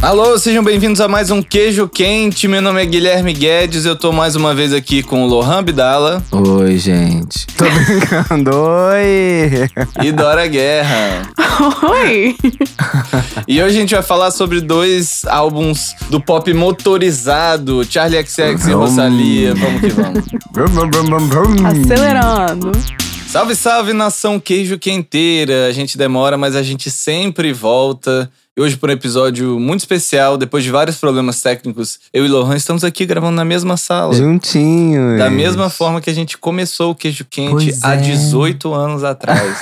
Alô, sejam bem-vindos a mais um Queijo Quente. Meu nome é Guilherme Guedes. Eu tô mais uma vez aqui com o Lohan Bidala Oi, gente. Tô brincando. Oi! e Dora Guerra. Oi! E hoje a gente vai falar sobre dois álbuns do pop motorizado, Charlie XX e Vamos. Rosalia. Vamos que vamos. Acelerando. Salve, salve, nação Queijo Quenteira. A gente demora, mas a gente sempre volta. E hoje, por um episódio muito especial, depois de vários problemas técnicos, eu e Lohan estamos aqui gravando na mesma sala. Juntinhos. Da mesma forma que a gente começou o Queijo Quente Pois há é. 18 anos atrás.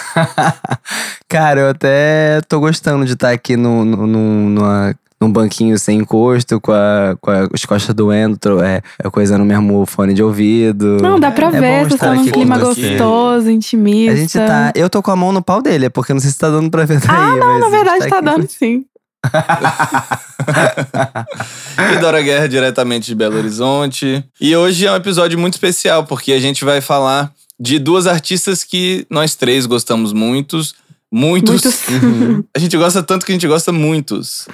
Cara, eu até tô gostando de estar aqui no, no, no- numa- num banquinho sem encosto, com, a, com a- as costas doendo, é, é coisa no mesmo fone de ouvido. Não, dá pra É ver, vocês estar estão num clima gostoso, intimista. A gente tá. Eu tô com a mão no pau dele, é porque não sei se tá dando pra ver daí. Ah, não, mas na verdade tá aqui dando sim. e Dora Guerra diretamente de Belo Horizonte. E hoje é um episódio muito especial, porque a gente vai falar de duas artistas que nós três gostamos muitos. Muitos. Muitos. Uhum. A gente gosta tanto que a gente gosta muitos.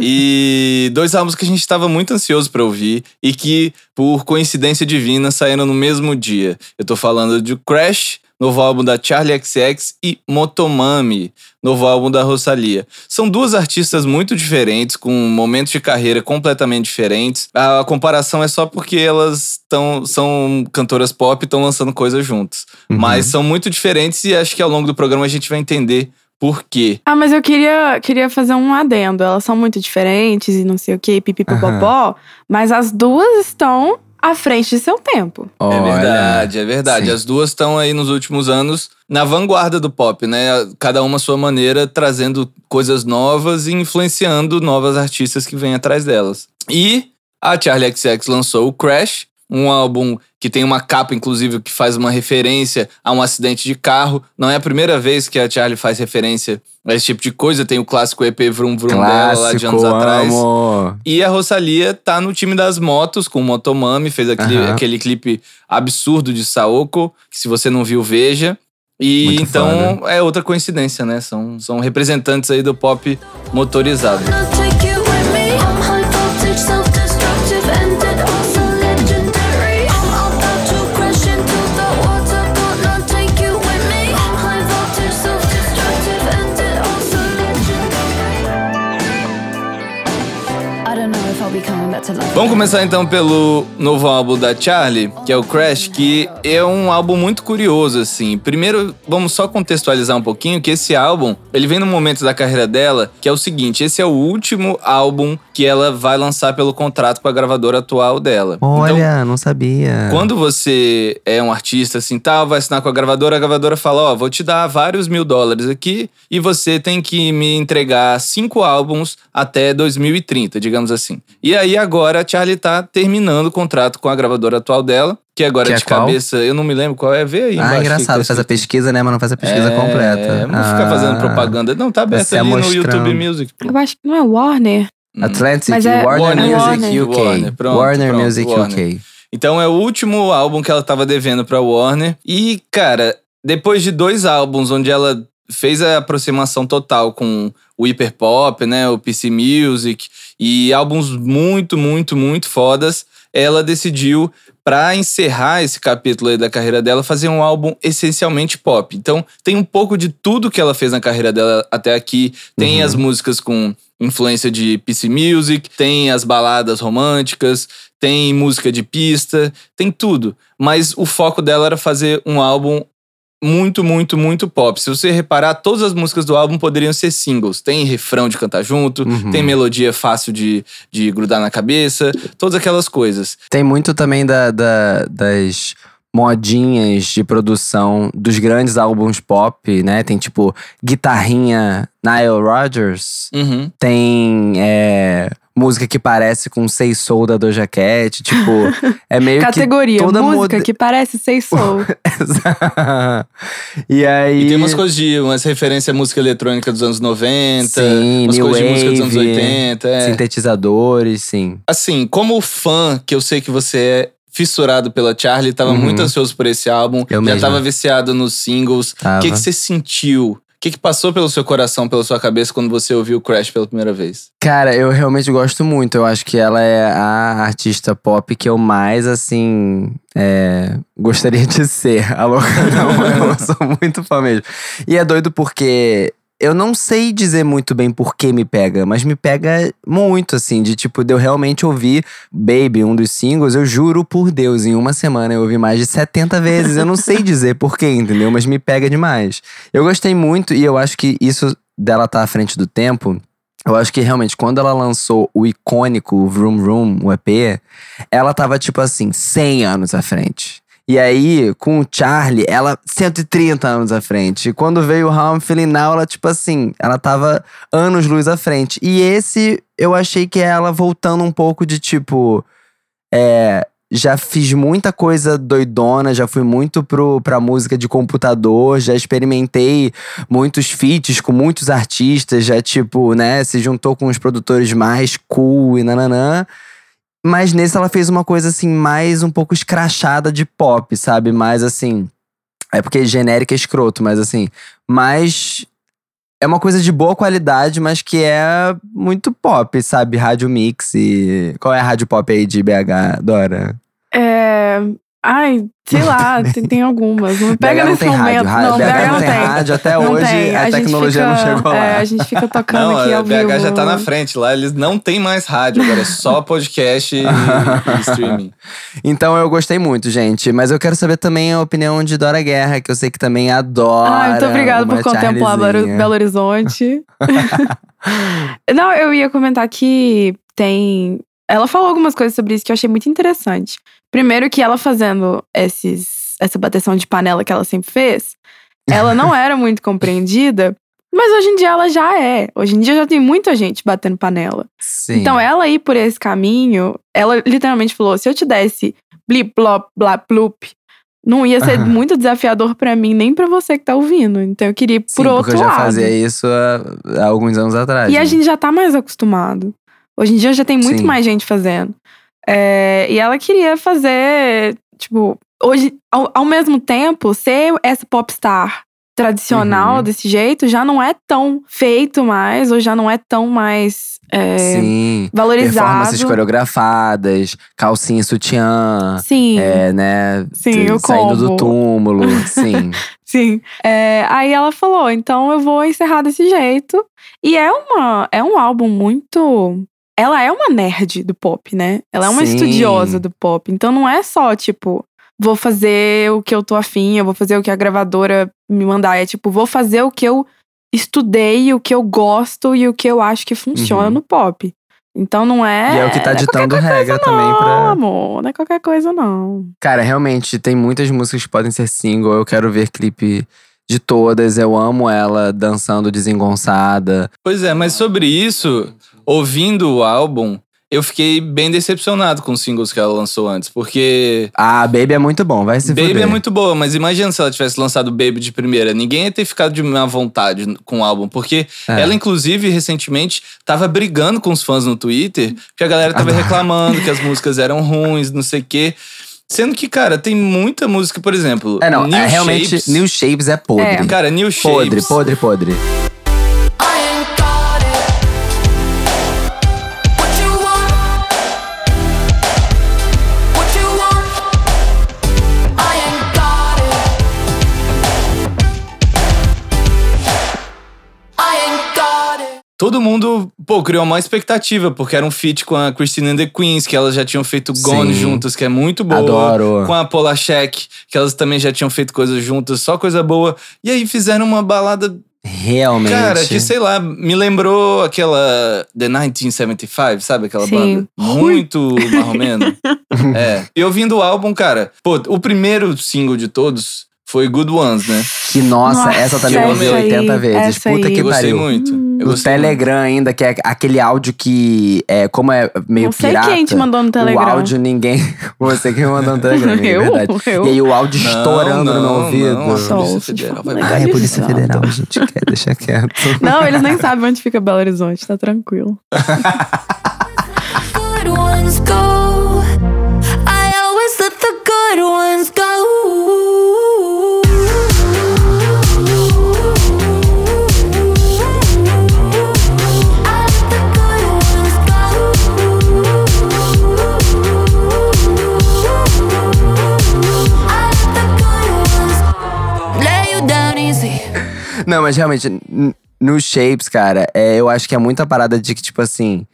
e dois álbuns que a gente estava muito ansioso pra ouvir e que, por coincidência divina, saíram no mesmo dia. Eu tô falando de Crash, novo álbum da Charlie XX, e Motomami, novo álbum da Rosalia. São duas artistas muito diferentes, com momentos de carreira completamente diferentes. A comparação é só porque elas tão, são cantoras pop e estão lançando coisas juntas. Uhum. Mas são muito diferentes e acho que ao longo do programa a gente vai entender por quê. Ah, mas eu queria, queria fazer um adendo. Elas são muito diferentes e não sei o que, pipipipopó. Mas as duas estão à frente de seu tempo. É verdade, é verdade. sim. As duas estão aí nos últimos anos na vanguarda do pop, né? Cada uma à sua maneira, trazendo coisas novas e influenciando novas artistas que vêm atrás delas. E a Charlie XX lançou o Crash, um álbum que tem uma capa, inclusive, que faz uma referência a um acidente de carro. Não é a primeira vez que a Charlie faz referência a esse tipo de coisa. Tem o clássico EP Vrum Vrum dela lá de anos Clássico, atrás. amo. E a Rosalia tá no time das motos com o Motomami, fez aquele, Aham. aquele clipe absurdo de Saoko, que se você não viu, veja. E Muito então é outra coincidência, né? São, são representantes aí do pop motorizado. Vamos começar então pelo novo álbum da Charlie, que é o Crash, que é um álbum muito curioso, assim. Primeiro, vamos só contextualizar um pouquinho que esse álbum, ele vem num momento da carreira dela, que é o seguinte, esse é o último álbum que ela vai lançar pelo contrato com a gravadora atual dela. Então, Olha, não sabia. Quando você é um artista assim, tal, vai assinar com a gravadora, a gravadora fala: Ó, vou te dar vários mil dólares aqui e você tem que me entregar cinco álbuns até 2030, digamos assim. E aí agora a Charlie tá terminando o contrato com a gravadora atual dela, que agora Que é de qual? cabeça, eu não me lembro qual é, vê aí. Ah, embaixo, engraçado. que Faz a tá pesquisa, né? Mas não faz a pesquisa É, completa. Não fica Ah. fazendo propaganda. Não, tá aberto Você ali no mostrando. YouTube Music. pô. Eu acho que não é Warner. Hum. Atlantic, Mas é- Warner, Warner Music Music, UK. Warner, pronto, Warner pronto, Music Warner. UK. Então é o último álbum que ela tava devendo pra Warner. E, cara, depois de dois álbuns onde ela fez a aproximação total com o hiperpop, né, o PC Music e álbuns muito, muito, muito fodas, ela decidiu pra encerrar esse capítulo aí da carreira dela fazer um álbum essencialmente pop. Então, tem um pouco de tudo que ela fez na carreira dela até aqui. Tem Uhum. as músicas com influência de PC Music, tem as baladas românticas, tem música de pista, tem tudo. Mas o foco dela era fazer um álbum muito, muito, muito pop. Se você reparar, todas as músicas do álbum poderiam ser singles. Tem refrão de cantar junto, Uhum. tem melodia fácil de, de grudar na cabeça, todas aquelas coisas. Tem muito também da, da- das modinhas de produção dos grandes álbuns pop, né? Tem tipo guitarrinha Nile Rodgers. Uhum. Tem é, música que parece com Say Soul da Doja Cat. Tipo, é meio Categoria, que toda música que parece Sei Soul. e aí. E tem umas coisas de umas referências à música eletrônica dos anos 90, Sim, umas new coisas de música dos anos wave, 80. É. Sintetizadores, sim. Assim, como fã, que eu sei que você é fissurado pela Charlie, tava Uhum. muito ansioso por esse álbum. Eu já mesmo. tava viciado nos singles. O que, que você sentiu que, que passou pelo seu coração, pela sua cabeça quando você ouviu Crash pela primeira vez? Cara, eu realmente gosto muito. Eu acho que ela é a artista pop que eu mais, assim, é, gostaria de ser. A louca não, eu sou muito fã mesmo. E é doido porque eu não sei dizer muito bem por que me pega, mas me pega muito, assim, de tipo, de eu realmente ouvir Baby, um dos singles, eu juro por Deus, em uma semana eu ouvi mais de 70 vezes. Eu não sei dizer por quê, entendeu? Mas me pega demais. Eu gostei muito e eu acho que isso dela tá à frente do tempo. Eu acho que realmente, quando ela lançou o icônico Vroom Vroom, o EP, ela tava tipo assim, 100 anos à frente. E aí, com o Charlie, ela 130 anos à frente. E quando veio o Feeling Now, ela, tipo assim, ela tava anos luz à frente. E esse, eu achei que é ela voltando um pouco de tipo. É. Já fiz muita coisa doidona, já fui muito pro, pra música de computador, já experimentei muitos feats com muitos artistas, já tipo, né, se juntou com os produtores mais cool e nananã. Mas nesse ela fez uma coisa assim, mais um pouco escrachada de pop, sabe? Mais assim. É porque genérica é escroto, mas assim. Mais. É uma coisa de boa qualidade, mas que é muito pop, sabe? Rádio Mix e. Qual é a rádio pop aí de BH, Dora? É. Ai, sei lá, tem, tem algumas. Não pega BH não nesse tem momento. rádio. não, BH BH não não tem tem. rádio. Até Não hoje tem. a, gente tecnologia fica- não chegou lá. É, a gente fica tocando Não, aqui a ao BH vivo. já tá na frente lá, eles não tem mais rádio, agora é só podcast e, e streaming. Então eu gostei muito, gente. Mas eu quero saber também a opinião de Dora Guerra, que eu sei que também adora. Ai, muito obrigada por contemplar. Belo Horizonte. Não, eu ia comentar que tem. Ela falou algumas coisas sobre isso que eu achei muito interessante. Primeiro, que ela fazendo esses, essa bateção de panela que ela sempre fez, ela não era muito compreendida, mas hoje em dia ela já é. Hoje em dia já tem muita gente batendo panela. Sim. Então, ela ir por esse caminho, ela literalmente falou: se eu te desse blip, blop, blá, plup, não ia ser Aham. muito desafiador pra mim, nem pra você que tá ouvindo. Então, eu queria ir Sim, por outro porque eu já lado. fazia isso há, há alguns anos atrás. E a né? gente já tá mais acostumado. Hoje em dia já tem muito Sim. mais gente fazendo. É, e ela queria fazer, tipo, hoje, ao, ao mesmo tempo, ser essa popstar tradicional Uhum. desse jeito já não é tão feito mais, ou já não é tão mais é, Sim. valorizado. Performances coreografadas, calcinha sutiã. Sim. É, né? Sim, o Saindo do túmulo. Sim. Sim. É, aí ela falou, então eu vou encerrar desse jeito. E é, uma, é um álbum muito. Ela é uma nerd do pop, né? Ela é uma Sim. estudiosa do pop. Então não é só, tipo, vou fazer o que eu tô afim, eu vou fazer o que a gravadora me mandar. É tipo, vou fazer o que eu estudei, o que eu gosto e o que eu acho que funciona Uhum. no pop. Então não é. e é o que tá é ditando regra também Não, pra. amor, não é qualquer coisa, não. Cara, realmente, tem muitas músicas que podem ser single. Eu quero ver clipe de todas. Eu amo ela dançando desengonçada. Pois é, mas sobre isso, ouvindo o álbum, eu fiquei bem decepcionado com os singles que ela lançou antes, porque Ah, Baby é muito bom, vai se Baby fuder. é muito boa, mas imagina se ela tivesse lançado Baby de primeira. Ninguém ia ter ficado de má vontade com o álbum, porque É. ela, inclusive, recentemente, tava brigando com os fãs no Twitter, porque a galera tava Adoro. reclamando que as músicas eram ruins, não sei o quê. Sendo que, cara, tem muita música, por exemplo. É, não, New é, realmente, Shapes. New Shapes é podre. É. Cara, New Shapes. Podre, podre, podre. Todo mundo, pô, criou uma expectativa, porque era um feat com a Christine and the Queens, que elas já tinham feito Gone Sim. juntas, que é muito boa. Adoro. Com a Paula Sheck, que elas também já tinham feito coisas juntas, só coisa boa. E aí fizeram uma balada, Realmente. cara, que sei lá, me lembrou aquela The 1975, sabe aquela Sim. banda? Muito marromeno. é. E ouvindo o álbum, cara, pô, o primeiro single de todos foi Good Ones, né? Que nossa, Nossa, essa também eu ouvi aí, 80 vezes. essa Puta aí. que Eu gostei pariu. muito. Eu No gostei muito. Telegram ainda, que é aquele áudio que é como é meio não sei pirata. quem te mandou no Telegram. O áudio ninguém. Você que me mandou no Telegram, é Eu? verdade. Eu? E aí o áudio Não, estourando no meu não, ouvido. não, a Polícia Federal vai Ah, é Polícia legalizada. Federal, gente. Quer, deixa quieto. Não, eles nem sabem onde fica Belo Horizonte, tá tranquilo. Good ones go. Não, mas realmente, no Shapes, cara, é, eu acho que é muita parada de que, tipo assim,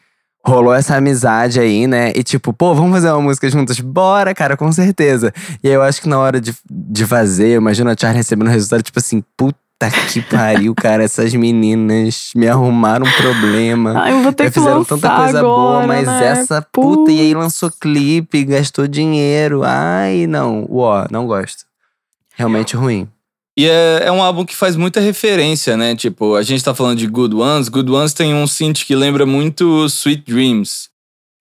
rolou essa amizade aí, né? E tipo, pô, vamos fazer uma música juntas? Bora, cara, com certeza. E aí eu acho que na hora de, de fazer, eu imagino a Charlie recebendo o resultado, tipo assim, puta que pariu, cara, essas meninas me arrumaram um problema. Ai, eu vou ter Já que fizeram lançar tanta coisa agora, boa, mas né? essa puta, e aí lançou clipe, gastou dinheiro. Ai, não, uó, não gosto. Realmente ruim. E é, é um álbum que faz muita referência, né? Tipo, a gente tá falando de Good Ones. Good Ones tem um synth que lembra muito Sweet Dreams.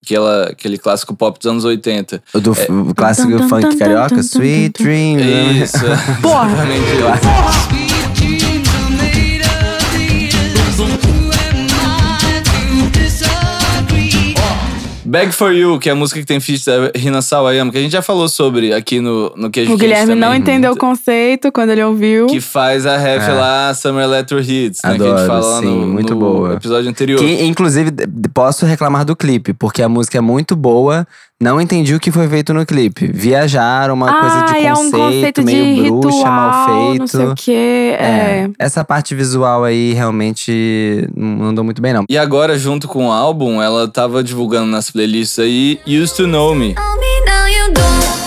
Aquela, aquele clássico pop dos anos 80. O do É. clássico Tum, tum, funk tum, carioca, tum, tum, Sweet. Dreams. Isso. Porra. Exatamente isso. Bag for You, que é a música que tem feat da Rina Sawayama, que a gente já falou sobre aqui no, no Queijo O Guilherme não também. entendeu o conceito quando ele ouviu. Que faz a ref É. lá, Summer Electro Hits, né? que a Adoro, gente fala lá sim, no, muito no boa. episódio anterior. Que, inclusive, posso reclamar do clipe, porque a música é muito boa. Não entendi o que foi feito no clipe. Viajaram, uma coisa de ah, conceito, é um conceito de meio ritual, bruxa, mal feito. não sei o quê. É. Essa parte visual aí realmente não andou muito bem, não. E agora, junto com o álbum, ela tava divulgando nas playlists aí Used to Know Me. Know me now you don't.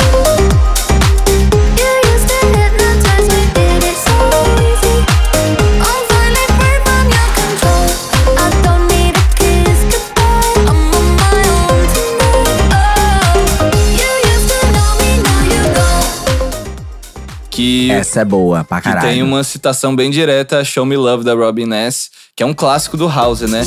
Que, Essa é boa pra que caralho. tem uma citação bem direta a Show Me Love da Robin Ness, que é um clássico do House, né?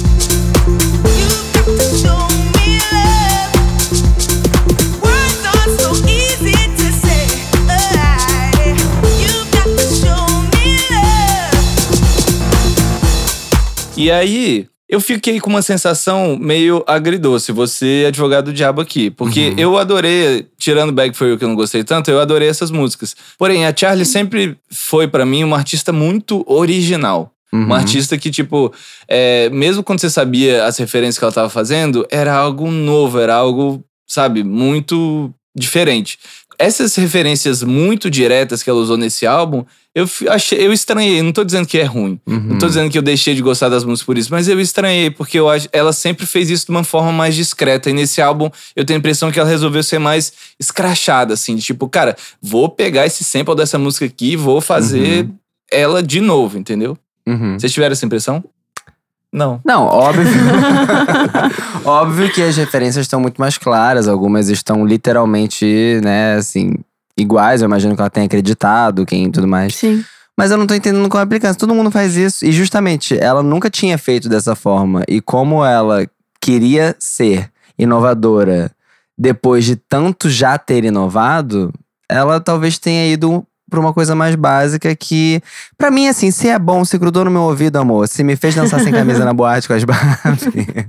E aí, eu fiquei com uma sensação meio agridoce, você é advogado do diabo aqui. Porque eu adorei, tirando Bag For You que eu não gostei tanto, eu adorei essas músicas. Porém, a Charlie sempre foi pra mim uma artista muito original. Uhum. Uma artista que, tipo, é, mesmo quando você sabia as referências que ela tava fazendo, era algo novo, era algo, sabe, muito diferente. Essas referências muito diretas que ela usou nesse álbum, eu achei, eu estranhei. Não tô dizendo que é ruim. Uhum. Não tô dizendo que eu deixei de gostar das músicas por isso, mas eu estranhei, porque eu acho, ela sempre fez isso de uma forma mais discreta. E nesse álbum, eu tenho a impressão que ela resolveu ser mais escrachada, assim, de tipo, cara, vou pegar esse sample dessa música aqui e vou fazer ela de novo, entendeu? Uhum. Vocês tiveram essa impressão? Não. Não, óbvio. óbvio que as referências estão muito mais claras. Algumas estão literalmente, né, assim, iguais. Eu imagino que ela tenha acreditado, quem tudo mais. Sim. Mas eu não tô entendendo qual é a implicância. Todo mundo faz isso. E justamente, ela nunca tinha feito dessa forma. E como ela queria ser inovadora depois de tanto já ter inovado, ela talvez tenha ido pra uma coisa mais básica que, pra mim, assim, se é bom, se grudou no meu ouvido, amor, se me fez dançar sem camisa na boate com as Barbie,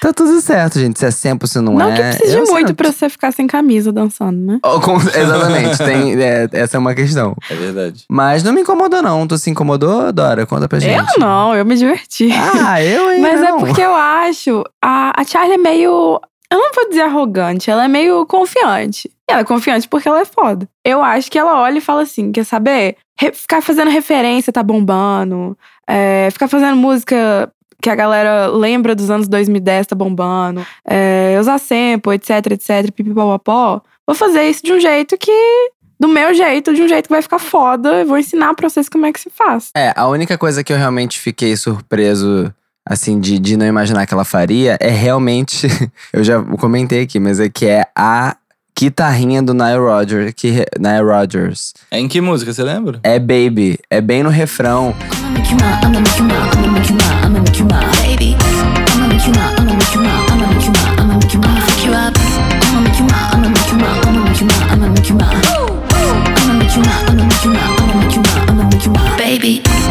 tá tudo certo, gente. Se é sempre, se não, Não é. que precise eu muito sinto. pra você ficar sem camisa dançando, né? Oh, com- Exatamente, tem, é, essa é uma questão. É verdade. Mas não me incomodou, não. Tu se incomodou, Dora? Conta pra gente. Eu não, eu me diverti. Ah, eu hein? Mas não. é porque eu acho. A, a Charlie é meio. Eu não vou dizer arrogante, ela é meio confiante. E ela é confiante porque ela é foda. Eu acho que ela olha e fala assim: quer saber? Re- ficar fazendo referência tá bombando. É, ficar fazendo música que a galera lembra dos anos 2010 tá bombando. É, usar sample, etc, etc, pipipopopó. Vou fazer isso de um jeito que. Do meu jeito, de um jeito que vai ficar foda. Eu vou ensinar pra vocês como é que se faz. É, a única coisa que eu realmente fiquei surpreso, assim, de, de não imaginar que ela faria é realmente. eu já comentei aqui, mas é que é a guitarrinha do Nile Rodgers. Que, Nile Rodgers. É em que música, você lembra? É Baby. É bem no refrão. Baby.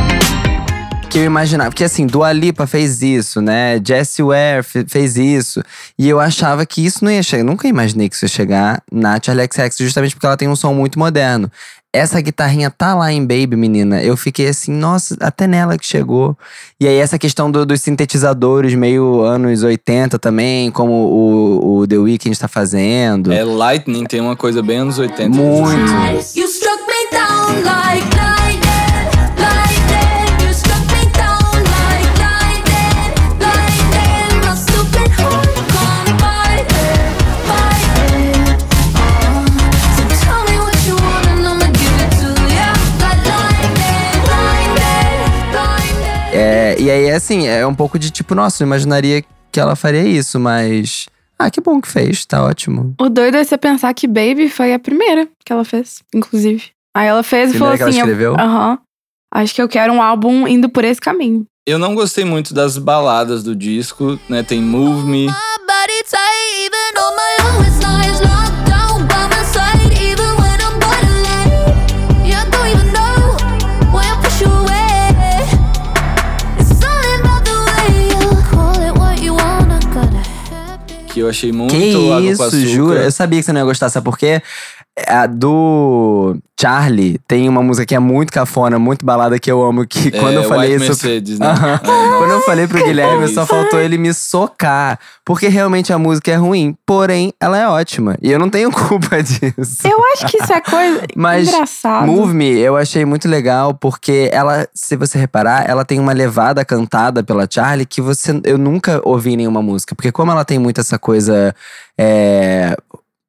Que eu imaginava. Porque assim, Dua Lipa fez isso, né? Jessie Ware fe- fez isso. E eu achava que isso não ia chegar. Nunca imaginei que isso ia chegar na Charlie XX, justamente porque ela tem um som muito moderno. Essa guitarrinha tá lá em Baby, menina. Eu fiquei assim, nossa, até nela que chegou. E aí, essa questão do- dos sintetizadores, meio anos 80 também, como o, o The Weeknd tá fazendo. É Lightning, tem uma coisa bem anos 80. Muito. You struck me down aí, assim, é um pouco de tipo, nossa, eu imaginaria que ela faria isso, mas. Ah, que bom que fez, tá ótimo. O doido é você pensar que Baby foi a primeira que ela fez, inclusive. Aí ela fez e falou Primeira que ela assim: eu- escreveu? Aham. Acho que eu quero um álbum indo por esse caminho. Eu não gostei muito das baladas do disco, né? Tem Move Me. My eu achei muito Que água com isso, açúcar. jura? Eu sabia que você não ia gostar, sabe por quê? A do Charlie tem uma música que é muito cafona, muito balada que eu amo. Que É, quando eu falei White isso. Mercedes, né? Não. Quando eu falei pro Guilherme, só faltou ele me socar. Porque realmente a música é ruim, porém ela é ótima. E eu não tenho culpa disso. Eu acho que isso é coisa Mas engraçada. Move Me, eu achei muito legal porque ela, se você reparar, ela tem uma levada cantada pela Charlie que você eu nunca ouvi em nenhuma música. Porque como ela tem muito essa coisa é,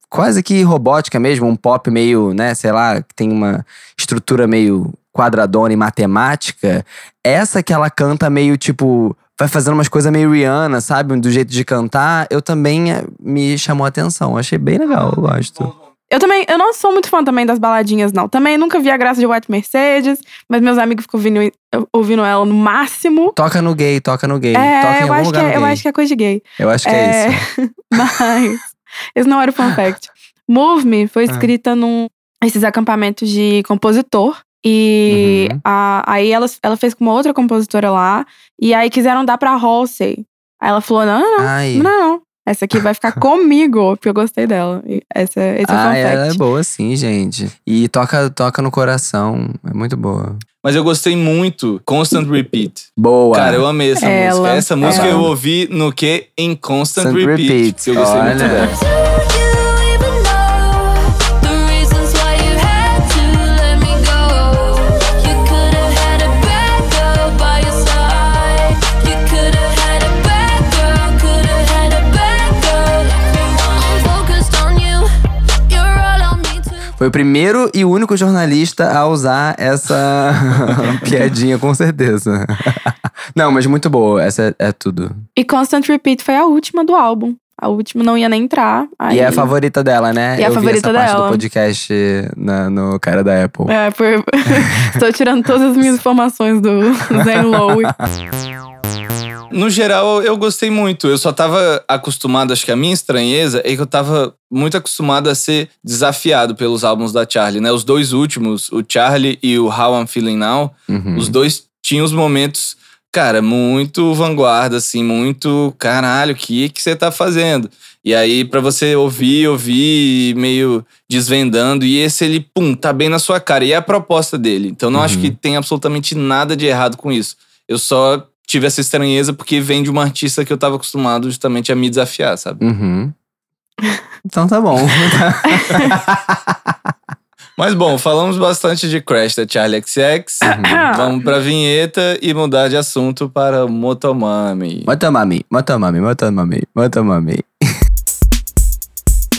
quase que robótica mesmo, um pop meio, né, sei lá, que tem uma estrutura meio quadradona e matemática, essa que ela canta meio tipo vai fazendo umas coisas meio Rihanna, sabe, do jeito de cantar, eu também eh, me chamou a atenção. Achei bem legal, eu gosto. Eu também, eu não sou muito fã também das baladinhas, não. Também nunca vi a graça de White Mercedes, mas meus amigos ficam ouvindo, ouvindo ela no máximo. Toca no gay, toca no gay. toca É, em eu acho, que lugar no é, eu acho que é coisa de gay. Eu acho que é, É, isso. Mas, esse não era o fun fact. Move Me foi Ah. escrita num esses acampamentos de compositor. E Uhum. a- aí ela, ela fez com uma outra compositora lá. E aí quiseram dar pra Halsey. Aí ela falou: não, não, Ai. não, não. Essa aqui vai ficar comigo, porque eu gostei dela. Essa, esse é o Ah, fun ela é boa sim, gente. E toca, toca no coração. É muito boa. Mas eu gostei muito Constant Repeat. Boa. Cara, eu amei essa Ela, música. Essa música ela. eu ouvi no que? Em Constant Constant Repeat. Repeat. Eu gostei muito Olha. dela. Foi o primeiro e único jornalista a usar essa piadinha, com certeza. Não, mas muito boa. Essa é, é tudo. E Constant Repeat foi a última do álbum. A última não ia nem entrar. Aí, E é a favorita dela, né? E é a favorita vi essa parte dela. do podcast na- no cara da Apple. É, foi... Estou tirando todas as minhas informações do Zen Lowe. No geral, eu gostei muito. Eu só tava acostumado, acho que a minha estranheza é que eu tava muito acostumado a ser desafiado pelos álbuns da Charlie, né? Os dois últimos, o Charlie e o How I'm Feeling Now, Uhum. os dois tinham os momentos, cara, muito vanguarda, assim, muito caralho, o que que você tá fazendo? E aí, pra você ouvir, ouvir, meio desvendando, e esse ele, pum, tá bem na sua cara. E é a proposta dele. Então, não acho Uhum. que tem absolutamente nada de errado com isso. Eu só tive essa estranheza porque vem de uma artista que eu tava acostumado justamente a me desafiar, sabe? Uhum. Então tá bom. Mas bom, falamos bastante de Crash da Charlie XX. Vamos pra vinheta e mudar de assunto para Motomami. Motomami, motomami, motomami, motomami.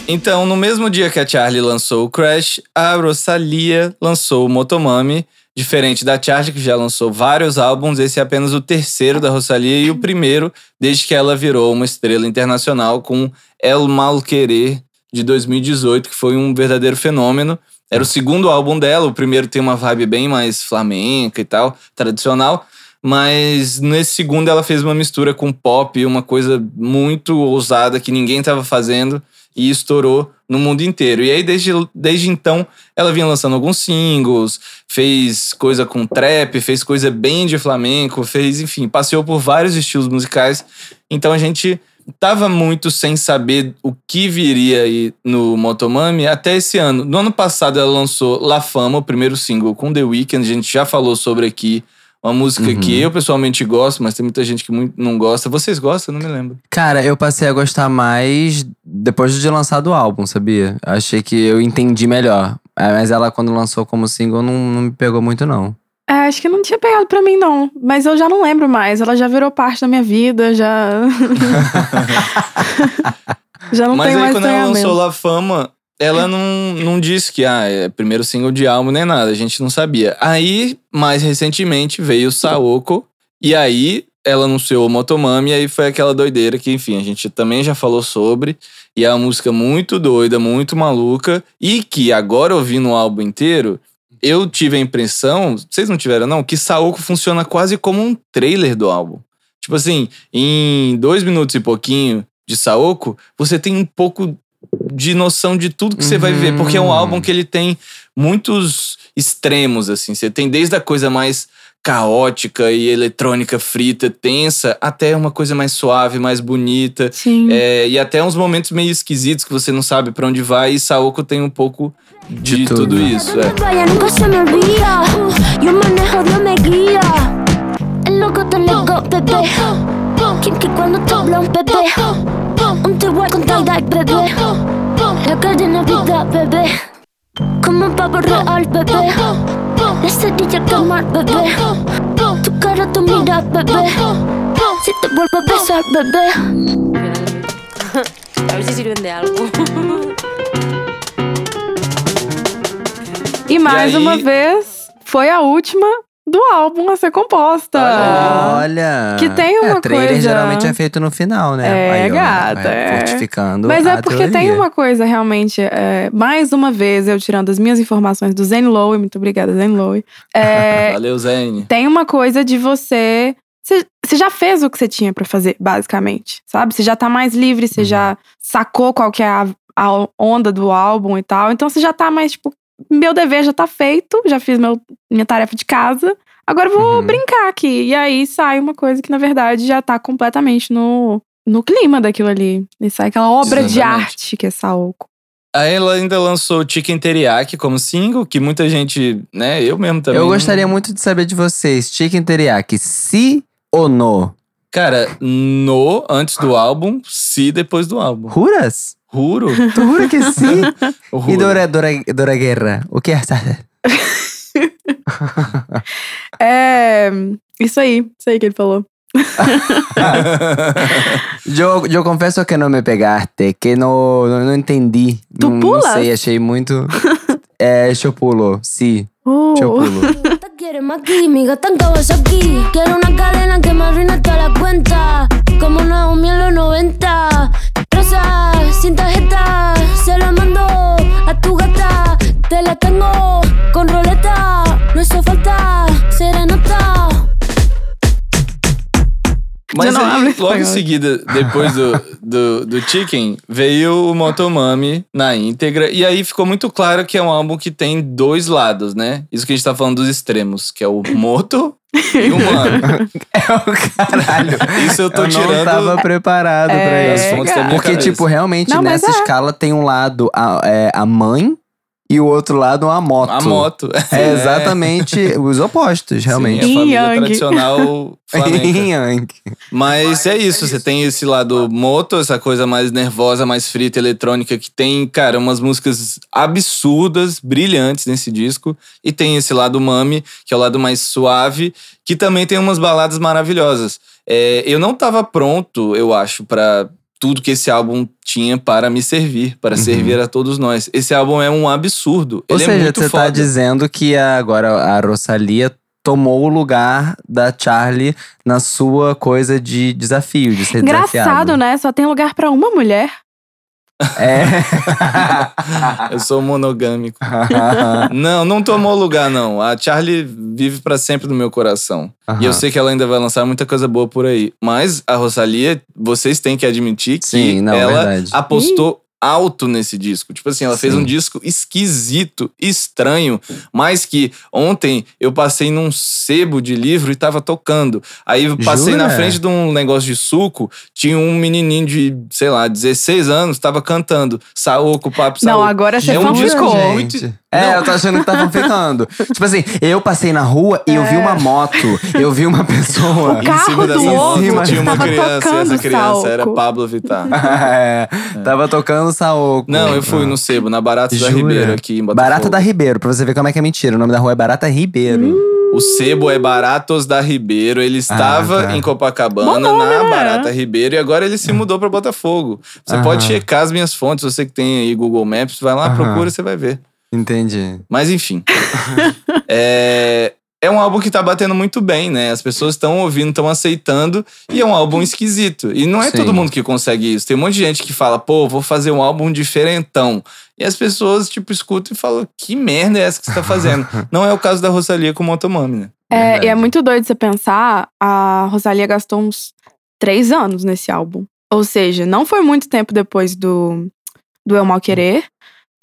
Então, no mesmo dia que a Charlie lançou o Crash, a Rosalia lançou o Motomami. Diferente da Charlie, que já lançou vários álbuns, esse é apenas o terceiro da Rosalia e o primeiro desde que ela virou uma estrela internacional com El Mal Querer de 2018, que foi um verdadeiro fenômeno. Era o segundo álbum dela, o primeiro tem uma vibe bem mais flamenca e tal, tradicional. Mas nesse segundo ela fez uma mistura com pop, uma coisa muito ousada que ninguém estava fazendo e estourou no mundo inteiro. E aí, desde, desde então, ela vinha lançando alguns singles, fez coisa com trap, fez coisa bem de flamenco, fez, enfim, passeou por vários estilos musicais. Então a gente tava muito sem saber o que viria aí no Motomami até esse ano. No ano passado ela lançou La Fama, o primeiro single com The Weeknd, a gente já falou sobre aqui. Uma música Uhum. que eu pessoalmente gosto, mas tem muita gente que muito não gosta. Vocês gostam? Não me lembro. Cara, eu passei a gostar mais depois de lançar do álbum, sabia? Achei que eu entendi melhor. É, Mas ela, quando lançou como single, não, não me pegou muito, não. É, acho que não tinha pegado pra mim, não. Mas eu já não lembro mais. Ela já virou parte da minha vida, já. já não Mas aí mais quando ela lançou La Fama, ela não, não disse que ah, é primeiro single de álbum nem nada, a gente não sabia. Aí, mais recentemente, veio o Saoko, e aí ela anunciou o Motomami e aí foi aquela doideira que, enfim, a gente também já falou sobre. E é uma música muito doida, muito maluca. E que agora ouvindo o álbum inteiro, eu tive a impressão, vocês não tiveram não, que Saoko funciona quase como um trailer do álbum. Tipo assim, em dois minutos e pouquinho de Saoko, você tem um pouco de noção de tudo que você vai ver. Porque é um Uhum. álbum que ele tem muitos extremos, assim. Você tem desde a coisa mais caótica e eletrônica frita, tensa, até uma coisa mais suave, mais bonita. Sim. É, e até uns momentos meio esquisitos que você não sabe pra onde vai. E Saoko tem um pouco de, De tudo. tudo isso. É. Igual con tie-dye, bebé. La cadena vida, bebé. Como un pavo real, bebé. La cerilla quemar, bebé. Tu cara, tu mira, bebé. Si te vuelvo a besar, bebé. A ver si sirven de algo. E mais aí- uma vez, foi a última do álbum a ser composta. Olha. Que tem uma é, trailer coisa- geralmente é feito no final, né? É, Aí, ó, gata, vai é. Fortificando. Mas é porque tem teoria. uma coisa realmente. é, mais uma vez, eu tirando as minhas informações do Zen Lowe, muito obrigada, Zen Lowe. É, Valeu, Zene. tem uma coisa de você. Você já fez o que você tinha pra fazer, basicamente, sabe? Você já tá mais livre, Uhum. você já sacou qual que é a, a onda do álbum e tal. Então você já tá mais, tipo, meu dever já tá feito, já fiz meu, minha tarefa de casa. Agora eu vou Uhum. brincar aqui. E aí sai uma coisa que, na verdade, já tá completamente no, no clima daquilo ali. E sai aquela obra de Exatamente. arte que é Saoko. Aí ela ainda lançou Chicken Teriyaki como single, que muita gente, né, eu mesmo também. Eu gostaria muito de saber de vocês. Chicken teriyaki, si ou no? Cara, no antes do álbum, se depois do álbum. Juras? Juro. Tu jura que sim? Juro. e Dora, Dora, Dora Guerra? O que é essa? É. Isso aí, isso aí que ele falou. Eu, eu confesso que não me pegaste, que não, não, não entendi. Tu não, não pulas? sei, achei muito. É, eu pulo, sim, Oh. eu pulo. Te quiere más aquí, mi gata Kawasaki. Quiero una cadena que me arruine toda la cuenta. Como Naomi en los 90. Rosa, sin tarjeta. Se la mando a tu gata. Te la tengo con roleta. No hizo falta serenata. Mas aí, logo em seguida, depois do, do, do Chicken, veio o Motomami na íntegra. E aí ficou muito claro que é um álbum que tem dois lados, né? Isso que a gente tá falando dos extremos, que é o Moto e o Mami. É o caralho. Isso eu tô eu tirando não tava preparado É, pra isso. Porque, cabeça. tipo, realmente Não, nessa é. escala tem um lado a, é, a mãe e o outro lado a moto. a moto. É exatamente os opostos, realmente. Sim, a família Yang. tradicional flamenca. Yang. Mas é isso, você tem esse lado moto, essa coisa mais nervosa, mais frita, eletrônica, que tem, cara, umas músicas absurdas, brilhantes nesse disco. E tem esse lado mami, que é o lado mais suave, que também tem umas baladas maravilhosas. É, eu não tava pronto, eu acho, pra tudo que esse álbum tinha para me servir, para Uhum. servir a todos nós. Esse álbum é um absurdo. Ou Ele é seja, muito você foda. tá dizendo que a- agora a Rosalia tomou o lugar da Charlie na sua coisa de desafio, de ser Engraçado, desafiado. né? Só tem lugar pra uma mulher. É. Eu sou monogâmico. Não, não tomou lugar, não. A Charlie vive pra sempre no meu coração. E eu sei que ela ainda vai lançar muita coisa boa por aí. Mas a Rosalia, vocês têm que admitir que Sim, não, ela verdade. apostou alto nesse disco. Tipo assim, ela fez Sim. um disco esquisito, estranho, mas que ontem eu passei num sebo de livro e tava tocando. Aí eu passei na Jura? frente de um negócio de suco, tinha um menininho de, sei lá, 16 anos, tava cantando Saoco, papo, Não, Saoco. agora você É um disco fanficou. muito- É, Não. eu tô achando que tá fanficando. tipo assim, eu passei na rua e eu vi uma moto, eu vi uma pessoa. O carro do moto outro tinha uma tava criança, e tocando essa criança era. Pablo Vittar. É, Tava tocando Saoko. Não, eu fui no sebo, na Barata da Jura? Ribeiro aqui em Botafogo. Barata da Ribeiro, pra você ver como é que é mentira. O nome da rua é Barata Ribeiro. O sebo é Baratos da Ribeiro. Ele estava tá. em Copacabana, nome, na né? Barata Ribeiro, e agora ele se mudou pra Botafogo. Você Aham. pode checar as minhas fontes, você que tem aí Google Maps, vai lá, Aham. procura, você vai ver. Entendi. Mas enfim. É, é um álbum que tá batendo muito bem, né? As pessoas estão ouvindo, estão aceitando, e é um álbum esquisito. E não é Sim. todo mundo que consegue isso. Tem um monte de gente que fala, pô, vou fazer um álbum diferentão. E as pessoas, tipo, escutam e falam, que merda é essa que você tá fazendo? não é o caso da Rosalia com o Motomami, né? É, e é muito doido você pensar, a Rosalia gastou uns três anos nesse álbum. Ou seja, não foi muito tempo depois do, do Eu Mal Querer.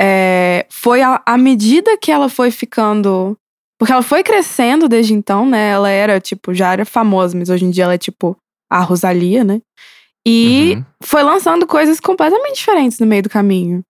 É, foi a- à medida que ela foi ficando. Porque ela foi crescendo desde então, né? Ela era, tipo, já era famosa, mas hoje em dia ela é, tipo, a Rosalia, né? E Uhum. foi lançando coisas completamente diferentes no meio do caminho.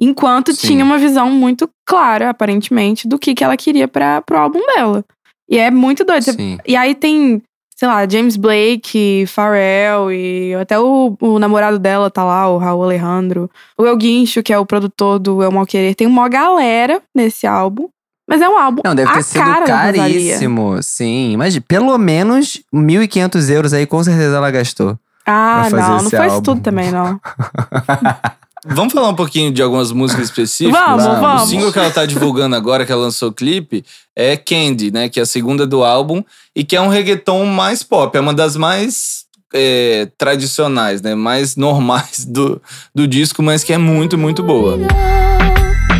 Enquanto Sim. tinha uma visão muito clara, aparentemente, do que, que ela queria para pro álbum dela. E é muito doido. Sim. E aí tem, sei lá, James Blake, Pharrell e até o, o namorado dela tá lá, o Raul Alejandro. O El Guincho, que é o produtor do Eu Mal Querer. Tem uma galera nesse álbum. Mas é um álbum Não, deve a ter sido caríssimo. Sim, mas pelo menos 1.500 euros aí com certeza ela gastou. Ah, não, não foi isso tudo também, não. Vamos falar um pouquinho de algumas músicas específicas? Vamos, Vamos. O single que ela tá divulgando agora, que ela lançou o clipe, é Candy, né? Que é a segunda do álbum. E que é um reggaeton mais pop. É uma das mais é, tradicionais, né? Mais normais do, do disco, mas que é muito, muito boa.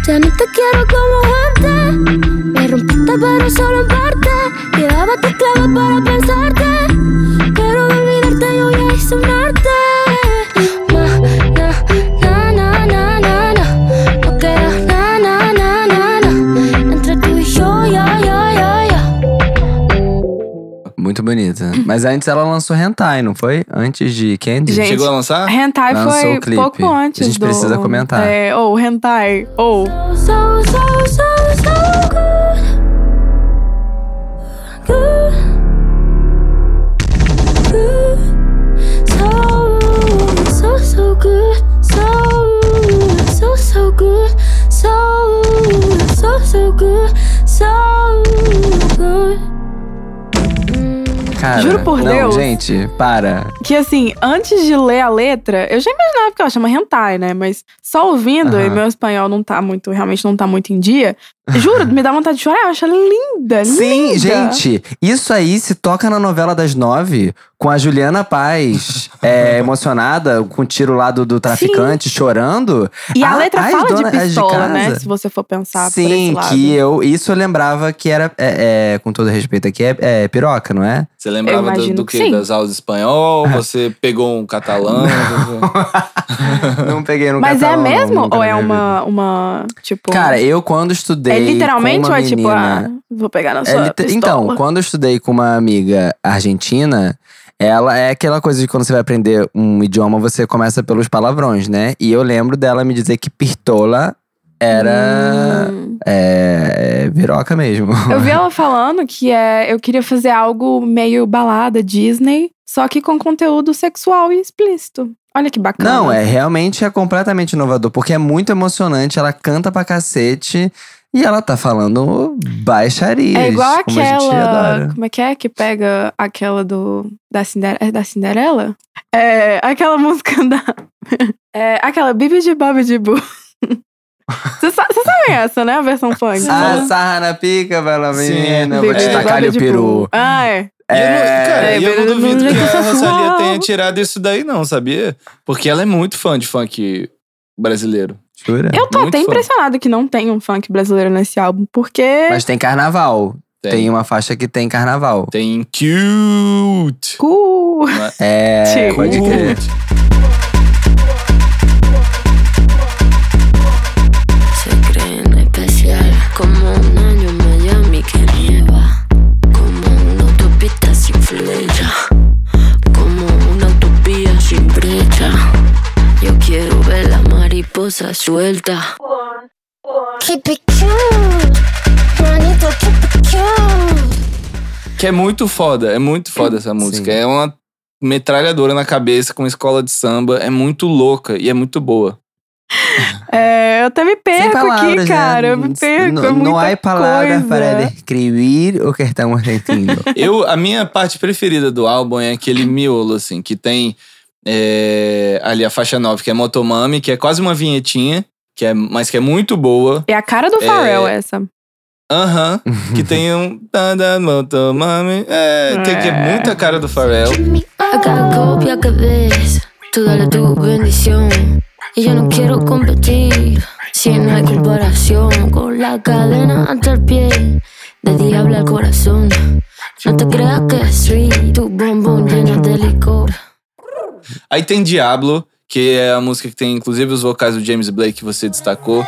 Ya no te quiero como antes. Me rompiste, pero solo en parte. Llevaba tus claves para pensarte. Pero de olvidarte yo ya hice un Muito bonita. Mas antes ela lançou Hentai, não foi? Antes de Candy? Gente, Chegou a lançar? Hentai Lançou foi o clipe. pouco antes A gente do... precisa comentar. É, ou Hentai, ou... So, so, so, so good. Good. Good. So, so, so good. So, so, so good. So, so, so good. So good. Cara, Juro por não, Deus. gente, para. Que assim, antes de ler a letra, eu já imaginava que ela chama hentai, né? Mas só ouvindo, e meu espanhol não tá muito, realmente não tá muito em dia. Juro, me dá vontade de chorar. Eu acho ela linda, Sim, linda. gente, isso aí se toca na novela das nove, com a Juliana Paz é, emocionada, com o tiro lá do, do traficante, chorando. E a Ah, letra fala dona- de as de pistola, né? casa. Se você for pensar por esse Sim, lado. que eu. Isso eu lembrava que era, é, é, com todo respeito aqui, é, é piroca, não é? Você lembrava do, do que quê? sim. Das aulas de espanhol? Você pegou um catalão? não peguei no Mas é catalão, mesmo? nunca Ou na é uma, uma, tipo… Cara, eu quando estudei. É literalmente com ou uma é tipo, menina, ah, vou pegar na É sua liter- pistola? Então, quando eu estudei com uma amiga argentina, ela é aquela coisa de quando você vai aprender um idioma, você começa pelos palavrões, né? E eu lembro dela me dizer que pistola era Hum. é, viroca mesmo. Eu vi ela falando que é, eu queria fazer algo meio balada Disney, só que com conteúdo sexual e explícito. Olha que bacana. Não, é realmente é completamente inovador, porque é muito emocionante, ela canta pra cacete e ela tá falando baixarias. É igual aquela. Como é que é? Que pega aquela do. Da, Cinder, é da Cinderela? É. Aquela música da. É, aquela Bibi de Bob de Boo. Vocês sa- vocês sabem essa, né? A versão funk. Ah, sarra na pica, bela Sim. menina, vou te tacar o de peru. Ah, é. E eu não- cara, É, eu não duvido que a. Rosalia tenha tirado isso daí, não, sabia? Porque ela é muito fã de funk brasileiro. Jura? Eu tô Muito até fã. impressionado que não tem um funk brasileiro nesse álbum, porque. Mas tem carnaval. Tem. Tem. uma faixa que tem carnaval. Tem cute. Não é? Tipo. pode crer. Mariposa suelta. Keep it cute. Manito, keep it cute. Que é muito foda, é muito foda essa música. Sim. É uma metralhadora na cabeça com escola de samba. É muito louca e é muito boa. é, eu até me perco palavras, aqui, cara. né? Eu me perco. Não, é muita não há palavras coisa. para descrever o que estamos sentindo. Eu, a minha parte preferida do álbum é aquele miolo, assim, que tem é, ali a faixa 9, que é Motomami, que é quase uma vinhetinha, que é, mas que é muito boa. É a cara do É. Pharrell essa. Aham. que tem um. Tada, moto, mami. É, tem que é muita cara do Pharrell. A tu competir cadena pie, de diablo al corazón. No te creas que tu bombón lleno de licor. Aí tem Diablo, que é a música que tem inclusive os vocais do James Blake que você destacou.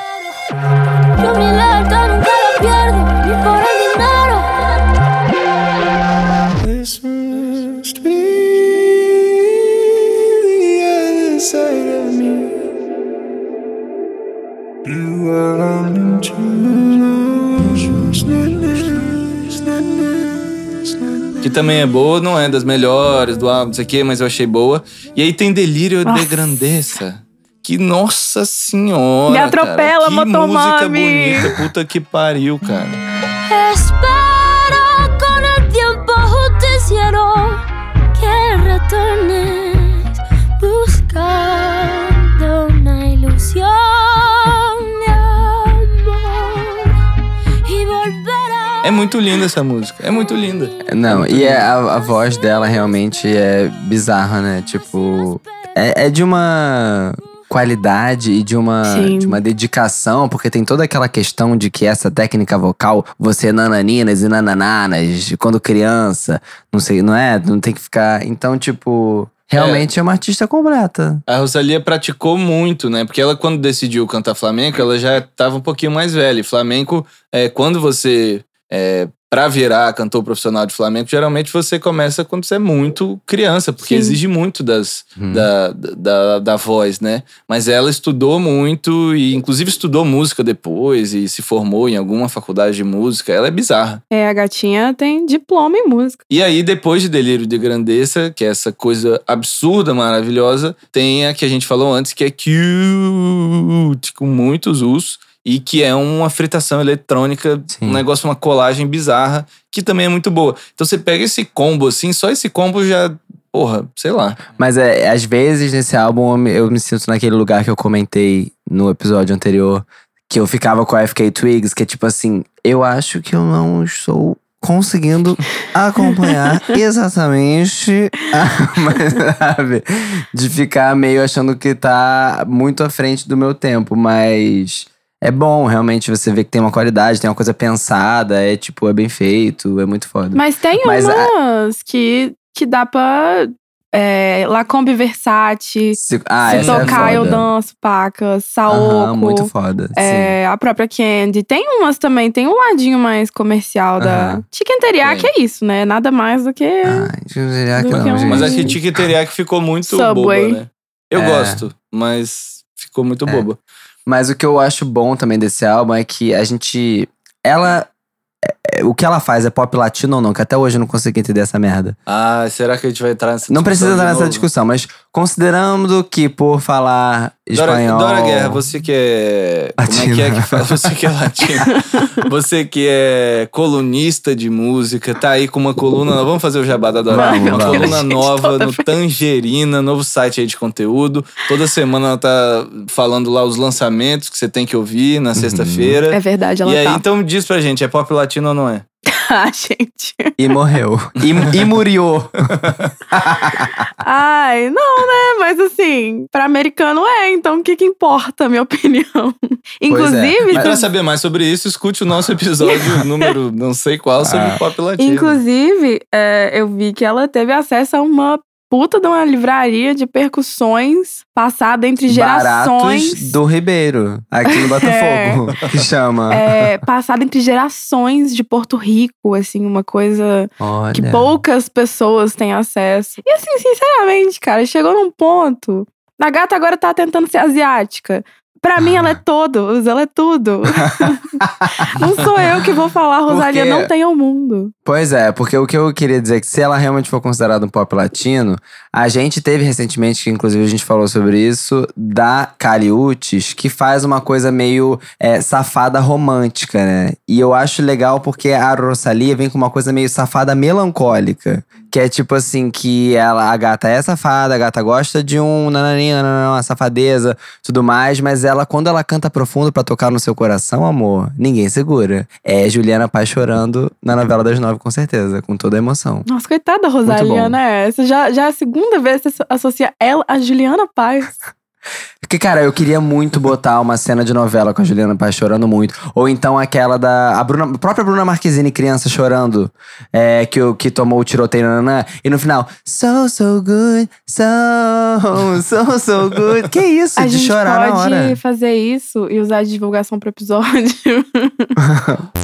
Também é boa, não é das melhores do álbum, não sei o quê, mas eu achei boa. E aí tem Delírio de. Grandeza. Que nossa senhora. Me atropela, cara. Que música Motomami. bonita, puta que pariu, cara. Espero con el tiempo justiciero que retornes buscando muito linda essa música. É muito linda. Não, e é- a, a voz dela realmente é bizarra, né? Tipo, é, é de uma qualidade e de uma, Sim. de uma dedicação, porque tem toda aquela questão de que essa técnica vocal, você nananinas e nanananas, quando criança, não sei, não é? Não tem que ficar. Então, tipo, realmente é, uma artista completa. A Rosalia praticou muito, né? Porque ela, quando decidiu cantar flamenco, ela já estava um pouquinho mais velha. E flamenco, é, quando você. É, pra virar cantor profissional de flamenco, geralmente você começa quando você é muito criança, porque Sim. exige muito das, Hum. da, da, da voz, né? Mas ela estudou muito e, inclusive, estudou música depois e se formou em alguma faculdade de música. Ela é bizarra. É, a gatinha tem diploma em música. E aí, depois de Delírio de Grandeza, que é essa coisa absurda, maravilhosa, tem a que a gente falou antes, que é cute, com muitos us, e que é uma fritação eletrônica, Sim. um negócio, uma colagem bizarra, que também é muito boa. Então você pega esse combo assim, só esse combo já. Porra, sei lá. Mas é, às vezes nesse álbum eu me, sinto naquele lugar que eu comentei no episódio anterior, que eu ficava com a FK Twigs, que é tipo assim, eu acho que eu não estou conseguindo acompanhar exatamente, a- mas sabe, de ficar meio achando que tá muito à frente do meu tempo, mas é bom realmente você ver que tem uma qualidade, tem uma coisa pensada, é tipo, é bem feito, é muito foda. Mas tem Mas a- umas que, que dá pra. É, Lacombe Versace. Se, ah, se é tocar, eu foda. danço, paca. Saoco. Aham, muito foda. sim. É, a própria Candy. Tem umas também, tem um ladinho mais comercial da. Chicken Teriyaki Tem. é isso, né? Nada mais do que. Que Do que não, um-? Mas acho que Tiki Teriyaki ficou muito Subway. boba, né? Eu É. gosto, mas ficou muito É. boba. Mas o que eu acho bom também desse álbum é que a gente. Ela. é- O que ela faz é pop latino ou não? Que até hoje eu não consegui entender essa merda. Ah, será que a gente vai entrar nessa Não precisa discussão entrar nessa discussão, mas considerando que por falar Dora, espanhol. Dora Guerra, você que é. Como é que é que fala? Você que é latino. você que é colunista de música, tá aí com uma coluna. Vamos fazer o jabá da Dora Guerra. Uma coluna Gente, nova no vez. Tangerina, novo site aí de conteúdo. Toda semana ela tá falando lá os lançamentos que você tem que ouvir Uhum. na sexta-feira. É verdade, ela E aí, tá. então diz pra gente, é pop latino ou não é? Ah, gente. E morreu. E, e murió. Ai, não, né? Mas assim, pra americano é, então o que que importa, minha opinião? Inclusive, E pra saber mais sobre isso, escute o nosso episódio número não sei qual sobre Ah. pop latino. Inclusive, é, eu vi que ela teve acesso a uma puta de uma livraria de percussões passada entre gerações. Baratos do Ribeiro. Aqui no Botafogo. Que chama. É, passada entre gerações de Porto Rico, assim, uma coisa Olha. que poucas pessoas têm acesso. E assim, sinceramente, cara, chegou num ponto. A gata agora tá tentando ser asiática. Pra mim, ela é todos, ela é tudo. não sou eu que vou falar, Rosalia, Porque- não tem ao mundo. Pois é, porque o que eu queria dizer é que se ela realmente for considerada um pop latino, a gente teve recentemente, que inclusive a gente falou sobre isso, da Caliutes, que faz uma coisa meio é, safada romântica, né? E eu acho legal porque a Rosalia vem com uma coisa meio safada melancólica, Que é tipo assim, que ela, a gata é safada, a gata gosta de um nananinho, nananã, uma safadeza, tudo mais, mas ela, quando ela canta profundo pra tocar no seu coração, amor, ninguém segura. É Juliana Paz chorando na novela das nove, com certeza, com toda a emoção. Nossa, coitada da Rosalia, né? Essa já, já é a segunda vez que você associa ela a Juliana Paz. Porque, cara, eu queria muito botar uma cena de novela com a Juliana Paz chorando muito. Ou então aquela da. A, Bruna, a própria Bruna Marquezine, criança, chorando. É, que, o- que tomou o tiroteio, nananã. E no final, so, so good, so, so, so good. Que isso? a de gente chorar pode na hora. fazer isso e usar de divulgação pro episódio.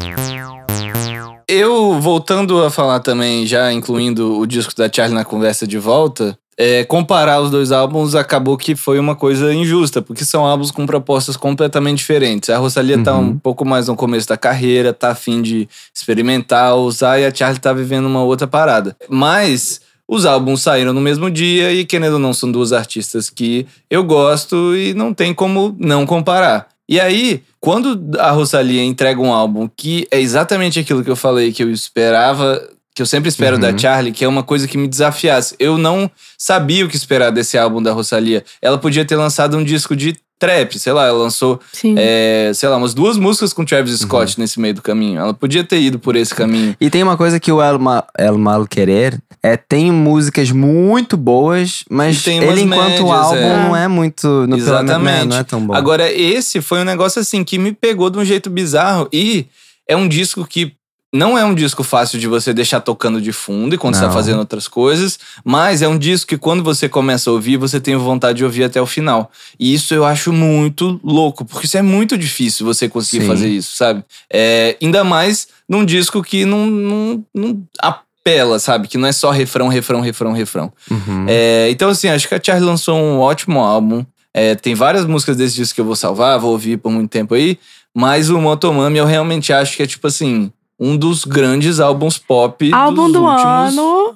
Eu, voltando a falar também, já incluindo o disco da Charlie na conversa de volta, é, comparar os dois álbuns acabou que foi uma coisa injusta, porque são álbuns com propostas completamente diferentes. A Rosalia tá Uhum. um pouco mais no começo da carreira, tá afim de experimentar, usar, e a Charlie tá vivendo uma outra parada. Mas os álbuns saíram no mesmo dia e, querendo ou não, são duas artistas que eu gosto e não tem como não comparar. E aí, quando a Rosalia entrega um álbum que é exatamente aquilo que eu falei que eu esperava, que eu sempre espero Uhum. da Charlie, que é uma coisa que me desafiasse. Eu não sabia o que esperar desse álbum da Rosalia. Ela podia ter lançado um disco de trap, sei lá, ela lançou, é, sei lá, umas duas músicas com Travis Scott nesse meio do caminho. Ela podia ter ido por esse caminho. E tem uma coisa que o El, Ma, El Mal Querer é tem músicas muito boas, mas tem ele umas enquanto médias, álbum é. não é muito, no, Exatamente. não é tão bom. Agora, esse foi um negócio assim que me pegou de um jeito bizarro e é um disco que não é um disco fácil de você deixar tocando de fundo e quando você tá Não. fazendo outras coisas, mas é um disco que quando você começa a ouvir, você tem vontade de ouvir até o final. E isso eu acho muito louco, porque isso é muito difícil você conseguir Sim. fazer isso, sabe? É, ainda mais num disco que não, não, não apela, sabe? Que não é só refrão, refrão, refrão, refrão. Uhum. É, então, assim, acho que a Charlie lançou um ótimo álbum. É, tem várias músicas desse disco que eu vou salvar, vou ouvir por muito tempo aí. Mas o Motomami eu realmente acho que é, tipo assim, um dos grandes álbuns pop Álbum dos do últimos... ano.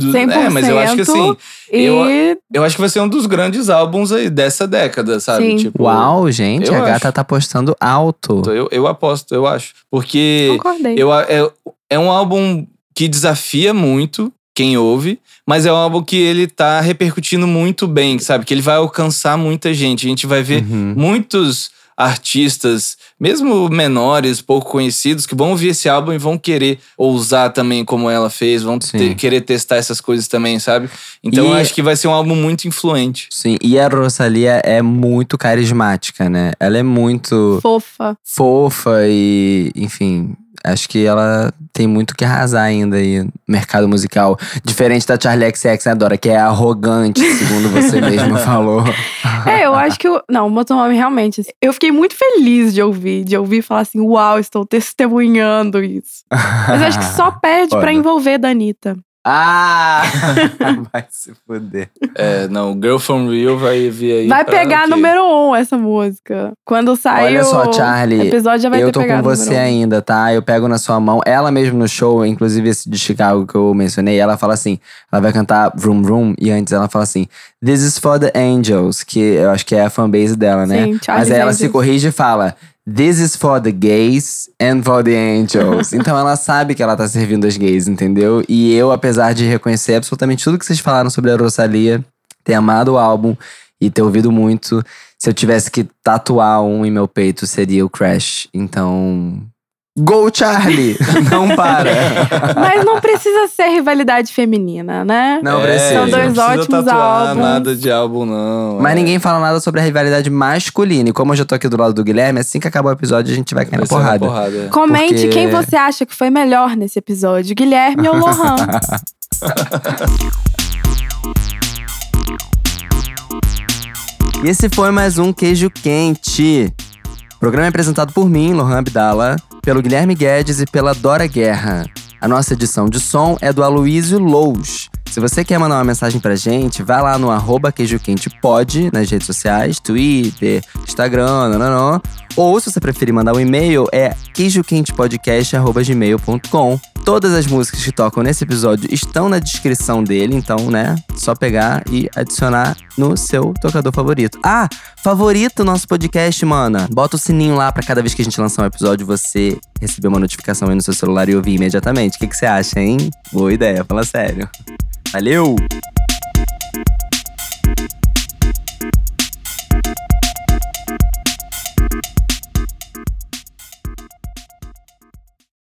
do- 100%. É, mas eu acho que assim, E Eu- eu acho que vai ser um dos grandes álbuns aí dessa década, sabe? Sim. Tipo, Uau, gente, eu a gata acho. tá postando alto. Eu, eu aposto, eu acho. Porque concordei. eu, é, é um álbum que desafia muito quem ouve, mas é um álbum que ele tá repercutindo muito bem, sabe? Que ele vai alcançar muita gente. A gente vai ver Uhum. muitos artistas, mesmo menores, pouco conhecidos, que vão ouvir esse álbum e vão querer ousar também como ela fez, vão ter- querer testar essas coisas também, sabe? Então E- eu acho que vai ser um álbum muito influente. Sim, e a Rosalia é muito carismática, né? Ela é muito Fofa. fofa e, enfim, acho que ela tem muito que arrasar ainda aí no mercado musical. Diferente da Charlie XX, né, Dora? Que é arrogante, segundo você mesmo falou. É, eu acho que. o- não, o Motomami realmente. assim, Eu fiquei muito feliz de ouvir, de ouvir falar assim: uau, estou testemunhando isso. Mas eu acho que só perde pra Olha. envolver da Anitta. Ah! Vai se fuder. É, não, Girl From Real vai vir aí. Vai pra pegar quê? número um essa música. Quando sair Olha só, o Charlie, episódio já vai eu ter tô com você um. ainda, tá? Eu pego na sua mão. Ela mesmo no show, inclusive esse de Chicago que eu mencionei, ela fala assim: ela vai cantar Vroom Vroom e antes ela fala assim: This is for the angels, que eu acho que é a fanbase dela, né? Sim, Mas Charlie's aí ela se Angels. corrige e fala: This is for the gays and for the angels. então ela sabe que ela tá servindo as gays, entendeu? E eu, apesar de reconhecer absolutamente tudo que vocês falaram sobre a Rosalia, ter amado o álbum e ter ouvido muito, se eu tivesse que tatuar um em meu peito, seria o Crash. Então. Go, Charlie! Não para! Mas não precisa ser rivalidade feminina, né? Não É, precisa. São dois não precisa ótimos tatuar álbuns. nada de álbum, não. Mas é. ninguém fala nada sobre a rivalidade masculina. E como eu já tô aqui do lado do Guilherme, assim que acabar o episódio, a gente vai cair na porrada. porrada. é. Comente Porque- quem você acha que foi melhor nesse episódio, Guilherme ou Lohan. E esse foi mais um Queijo Quente. Programa é apresentado por mim, Lohan Abdala, pelo Guilherme Guedes e pela Dora Guerra. A nossa edição de som é do Aloysio Lous. Se você quer mandar uma mensagem pra gente, vai lá no arroba queijoquentepod nas redes sociais, Twitter, Instagram, nananã. Ou se você preferir mandar um e-mail, é queijoquentepodcast.gmail.com. Todas as músicas que tocam nesse episódio estão na descrição dele, então, né? Só pegar e adicionar no seu tocador favorito. Ah, favorito nosso podcast, mana. Bota o sininho lá pra cada vez que a gente lançar um episódio você receber uma notificação aí no seu celular e ouvir imediatamente. O que, que você acha, hein? Boa ideia, fala sério. Valeu!